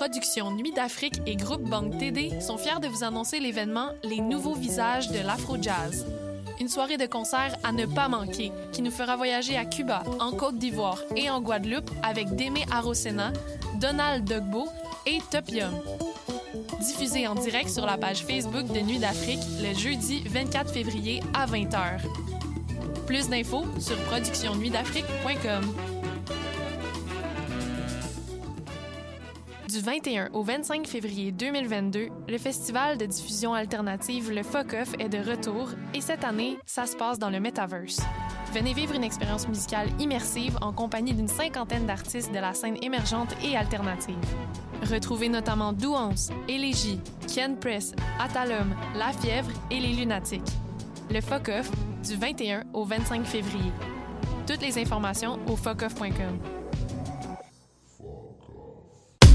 Productions Nuit d'Afrique et Groupe Banque TD sont fiers de vous annoncer l'événement Les nouveaux visages de l'Afro-Jazz. Une soirée de concert à ne pas manquer qui nous fera voyager à Cuba, en Côte d'Ivoire et en Guadeloupe avec Démé Arosena, Donald Dogbo et Topium. Diffusé en direct sur la page Facebook de Nuit d'Afrique le jeudi 24 février à 20h. Plus d'infos sur productionnuitdafrique.com. Du 21 au 25 février 2022, le festival de diffusion alternative Le Focoff est de retour et cette année, ça se passe dans le Metaverse. Venez vivre une expérience musicale immersive en compagnie d'une cinquantaine d'artistes de la scène émergente et alternative. Retrouvez notamment Douance, Élégie, Ken Press, Atalum, La Fièvre et Les Lunatiques. Le Focoff, du 21 au 25 février. Toutes les informations au focoff.com.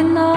I know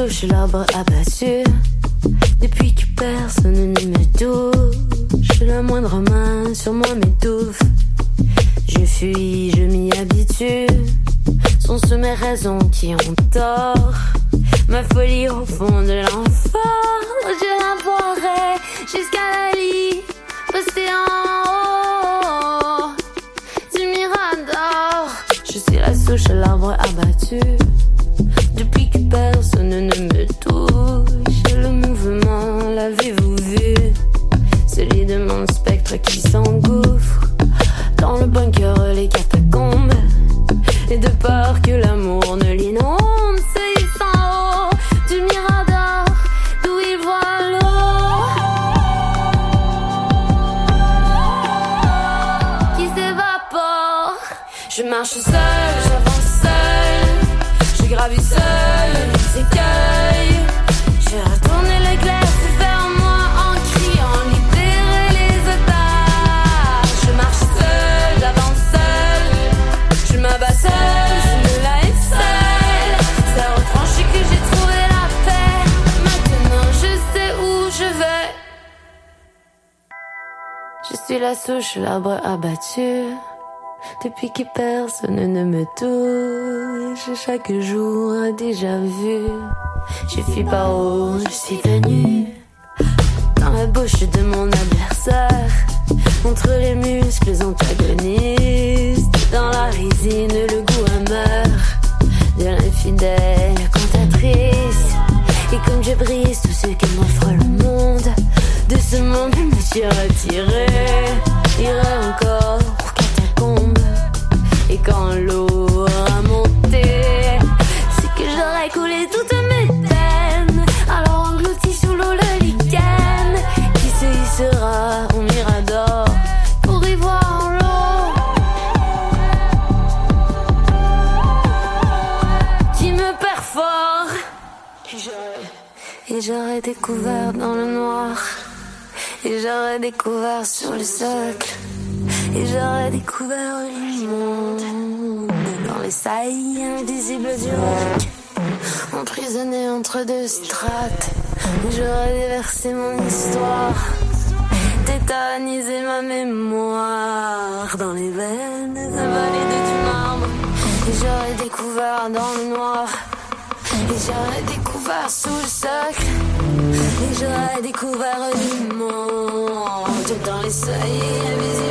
la souche, l'arbre abattu. Depuis que personne ne me touche, la moindre main sur moi m'étouffe. Je fuis, je m'y habitue. Sont-ce mes raisons qui ont tort Ma folie au fond de l'enfant, je la boirai jusqu'à la lit, rester en haut du mirador. Je suis la souche à l'arbre abattu. Depuis personne ne me touche, le mouvement, l'avez-vous vu? Celui de mon spectre qui s'engouffre dans le bunker, les catacombes. Et de peur que l'amour ne l'inonde, c'est en haut du mirador d'où il voit l'eau qui s'évapore. Je marche seul, suis la souche, l'arbre abattu. Depuis que personne ne me touche, chaque jour a déjà vu. Je fuis par où je suis venu. Dans la bouche de mon adversaire, entre les muscles antagonistes, dans la résine, le goût amer de l'infidèle cantatrice. Et comme je brise tout ce que m'offre le monde, de ce monde je me suis retiré. Irai encore j'aurais découvert sur le socle. Et j'aurais découvert le monde dans les saillies invisibles du roc. Emprisonné entre deux strates. J'aurais déversé mon histoire. Tétanisé ma mémoire dans les veines invalides du marbre. Et j'aurais découvert dans le noir. Et j'aurais découvert sous le socle. Et j'aurais découvert le monde dans les seuils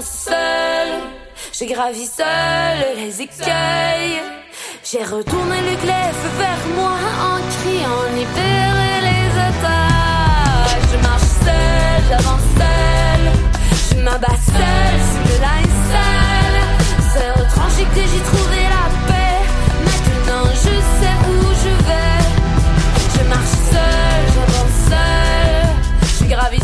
seul, j'avance seul, je gravis seul les écueils. J'ai retourné le glaive vers moi en criant libérer les otages. Je marche seul, j'avance seul, je m'abats seul sous le linceul. C'est retranché que j'ai trouvé la paix. Maintenant je sais où je vais. Je marche seul, j'avance seul, je gravis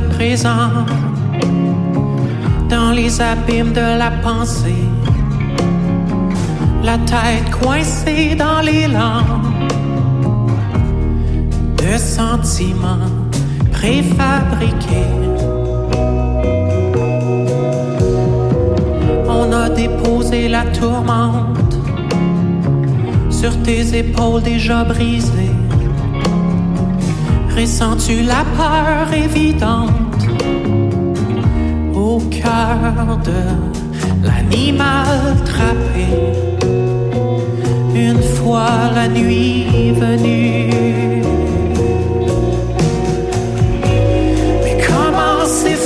présent, dans les abîmes de la pensée, la tête coincée dans langues de sentiments préfabriqués. On a déposé la tourmente sur tes épaules déjà brisées. Ressens-tu la peur évidente au cœur de l'animal trappé une fois la nuit venue? Mais comment s'est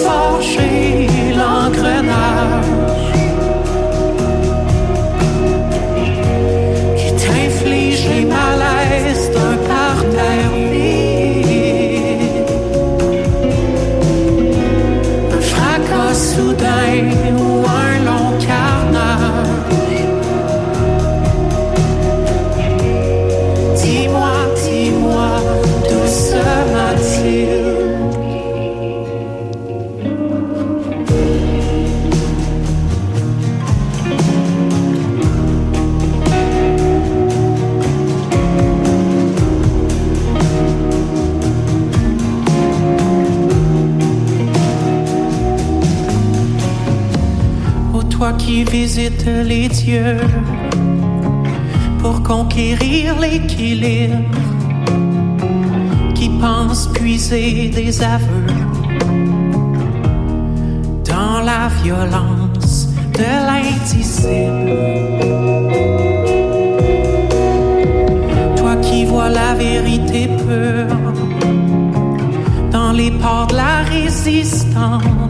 les dieux pour conquérir l'équilibre, qui pense puiser des aveux dans la violence de l'indicible. Toi qui vois la vérité pure dans les ports de la résistance,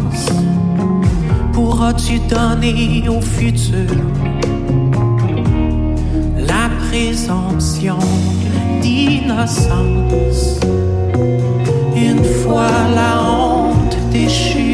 pourras-tu donner au futur la présomption d'innocence? Une fois la honte déchue?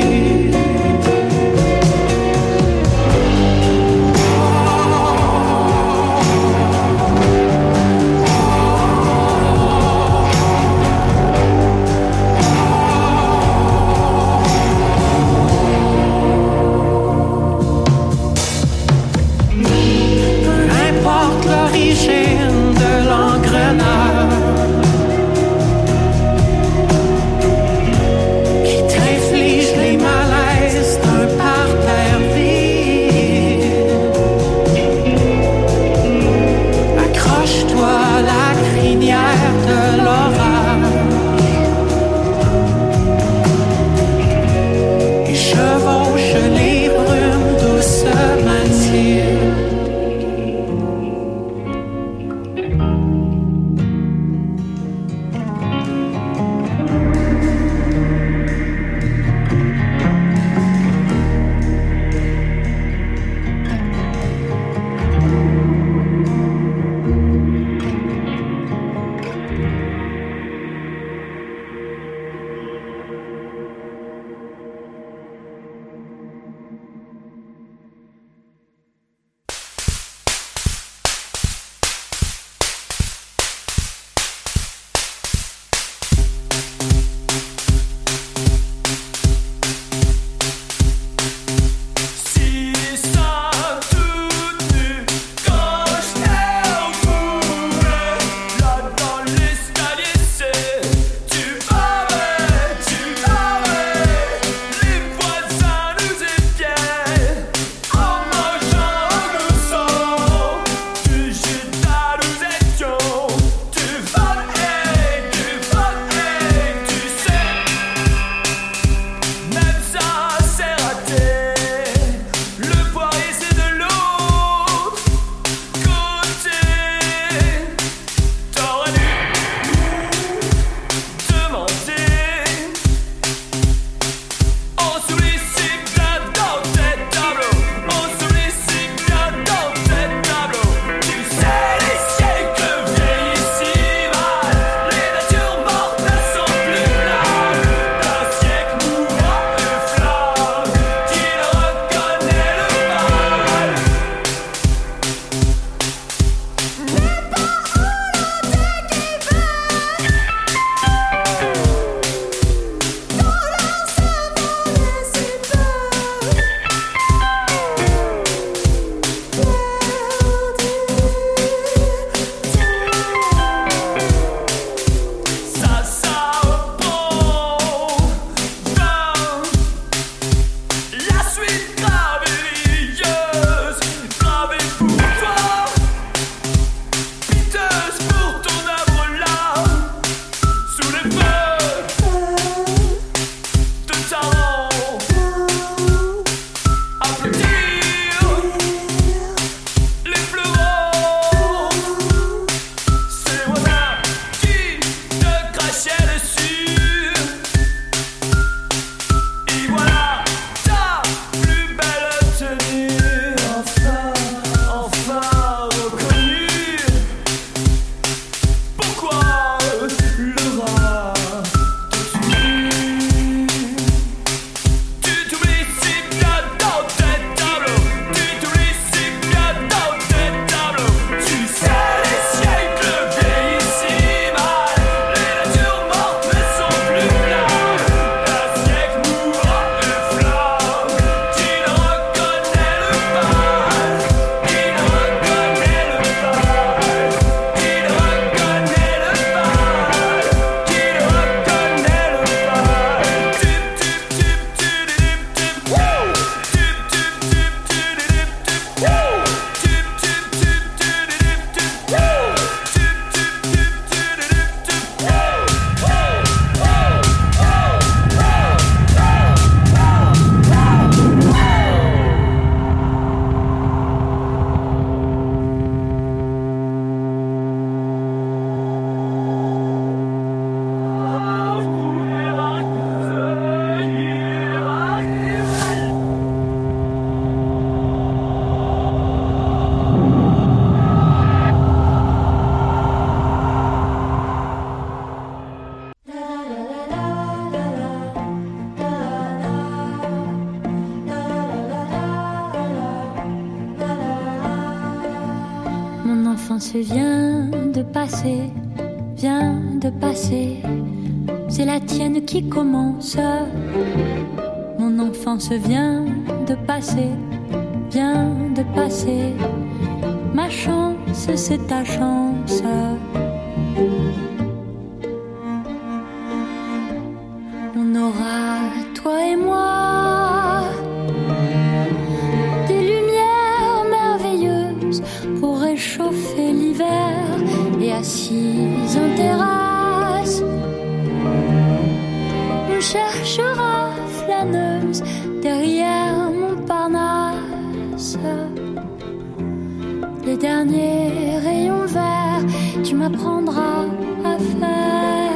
Les derniers rayons verts, tu m'apprendras à faire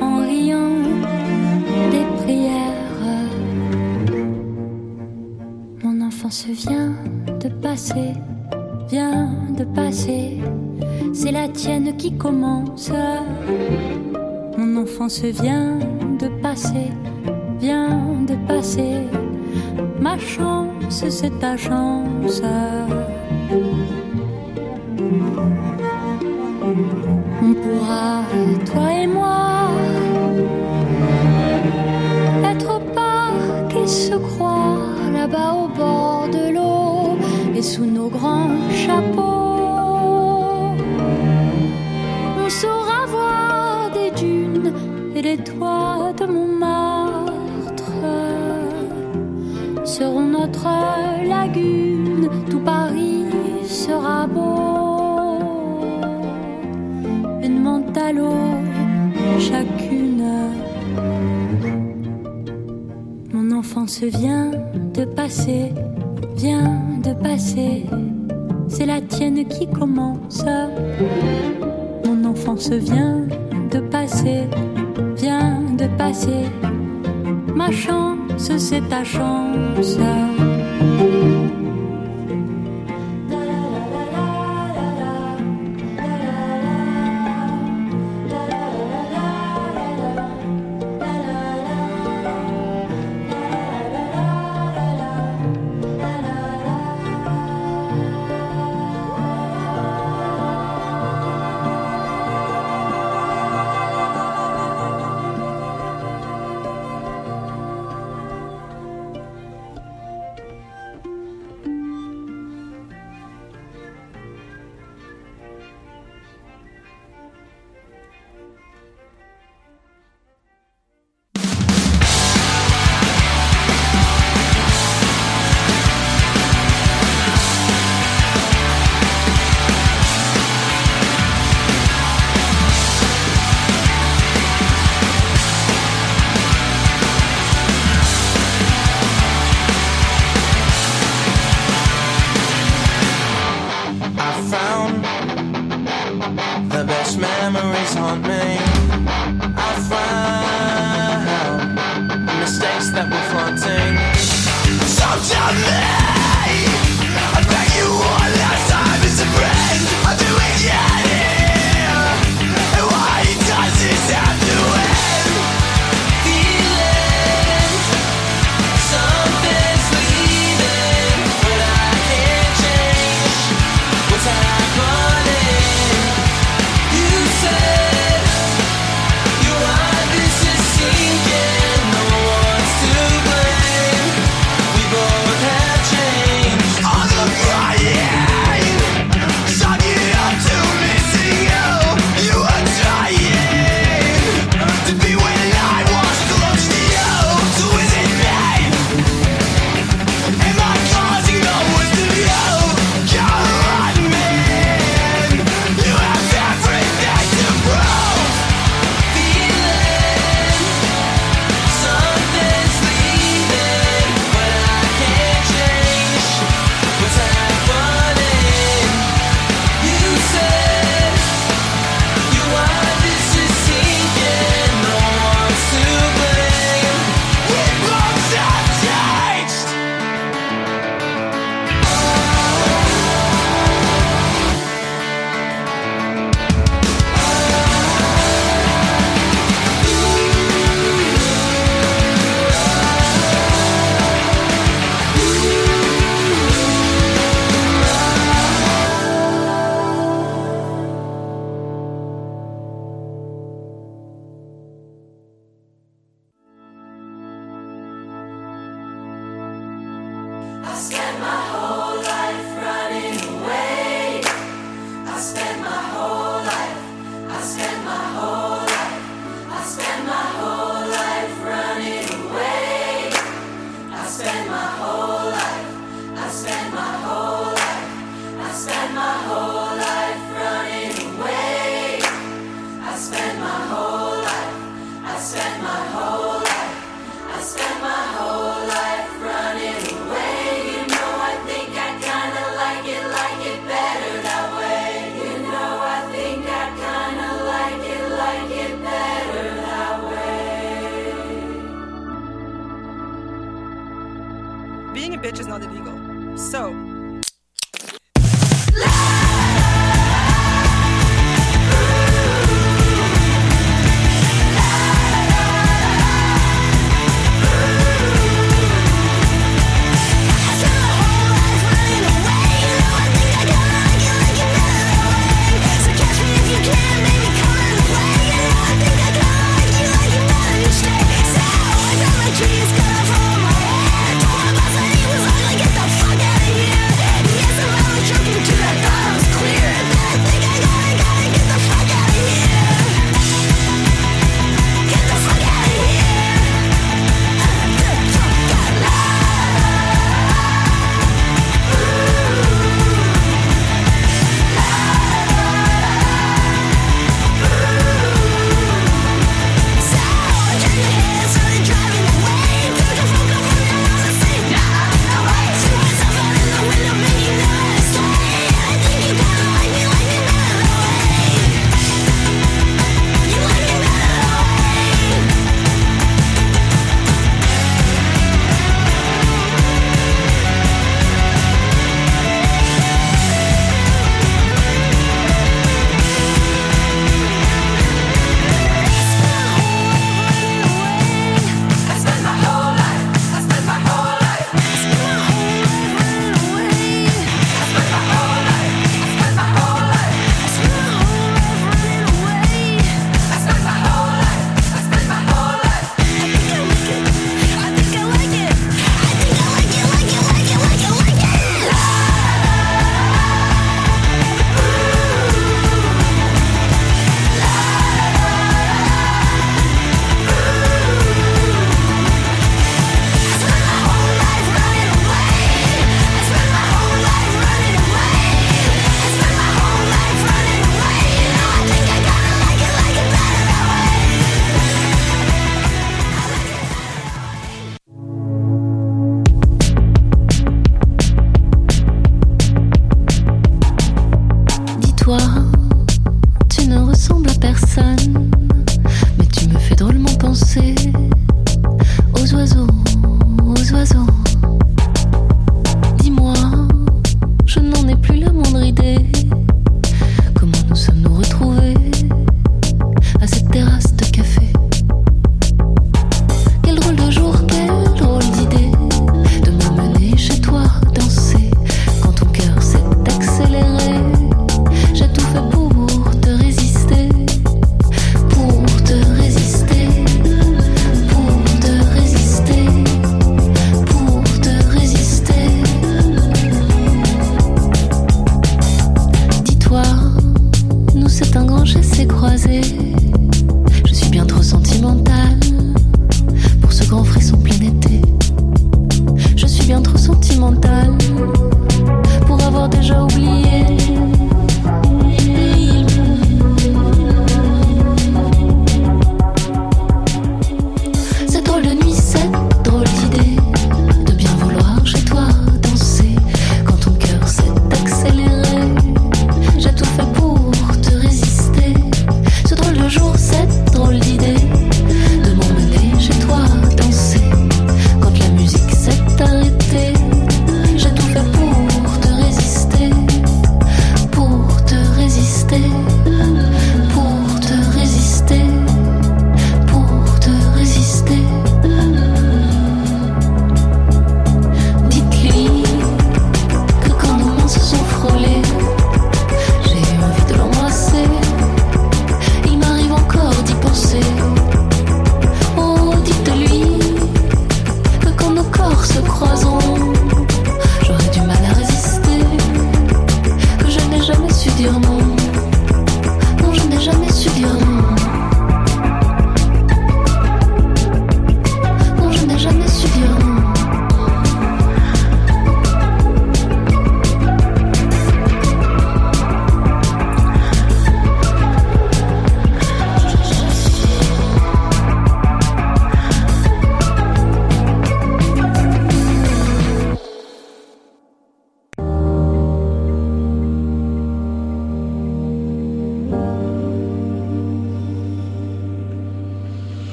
en riant des prières. Mon enfance vient de passer, vient de passer. C'est la tienne qui commence. Mon enfance vient de passer, vient de passer ma chance, c'est ta chance. danse vient de passer, vient de passer. C'est la tienne qui commence. Mon enfance vient de passer, vient de passer. Ma chance, c'est ta chance.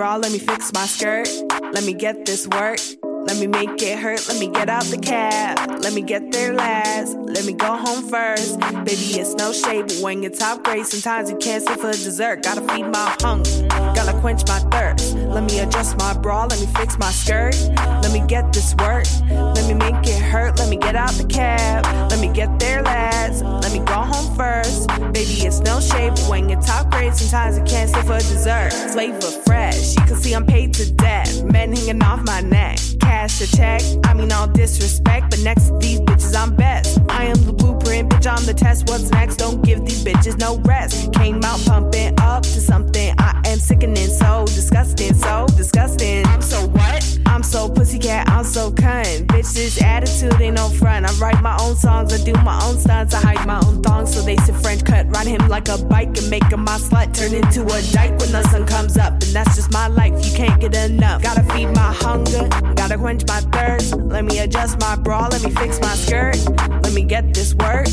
Bra, let me fix my skirt. Let me get this work, let me make it hurt. Let me get out the cab, let me get there last. Let me go home first. Baby, it's no shade, but when you're top grade, sometimes you can't stay for dessert. Gotta feed my hunger, gotta quench my thirst. Let me adjust my bra, let me fix my skirt. Let me get this work, let me make it hurt. Let me get out the cab, let me get there last. Let me go home first. Baby, it's no shade, but when you're top grade, sometimes you can't stay for dessert. Flavor fresh, you can see I'm paid to death. Men hanging off my neck, cash a check. I mean, all disrespect, but next to these bitches, I'm best. I am the blueprint, bitch, I'm the test. What's next? Don't give these bitches no rest. Came out pumping up to something. I am sickening, so disgusting, so disgusting. I'm so what? I'm so pussycat, I'm so cunt. Bitch, this attitude ain't no front. I write my own songs, I do my own stunts, I hide my own thongs, so they say French cut. Ride him like a bike and make him my slut. Turn into a dyke when the sun comes up, and that's just my life. You can't get enough. Gotta feed my hunger, gotta quench my thirst. Let me adjust my bra, let me fix my skirt. Let me get this work,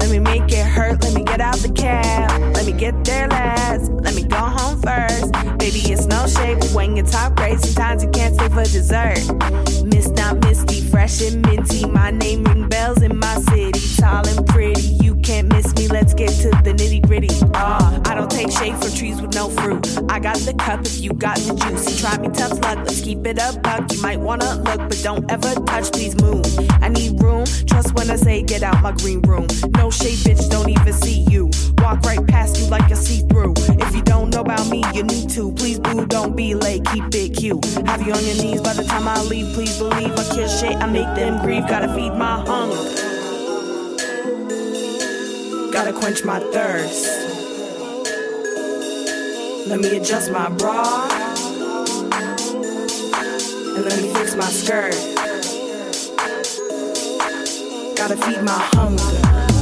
let me make it hurt. Let me get out the cab, let me get there last. Let me go home first. Baby, it's no shade, but when you're top grade, sometimes you can't stay for dessert. Miss not misty, fresh and minty. My name ring bells in my city, tall and pretty. You can't miss Let's get to the nitty gritty. Ah, I don't take shade from trees with no fruit. I got the cup if you got the juice. Try me tough luck, let's keep it a buck. You might wanna look, but don't ever touch. Please move. I need room. Trust when I say get out my green room. No shade, bitch. Don't even see you. Walk right past you like a see through. If you don't know about me, you need to. Please, boo, don't be late. Keep it cute. Have you on your knees by the time I leave. Please believe I kill shit. I make them grieve. Gotta feed my hunger. Gotta quench my thirst. Let me adjust my bra. And let me fix my skirt. Gotta feed my hunger.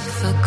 fuck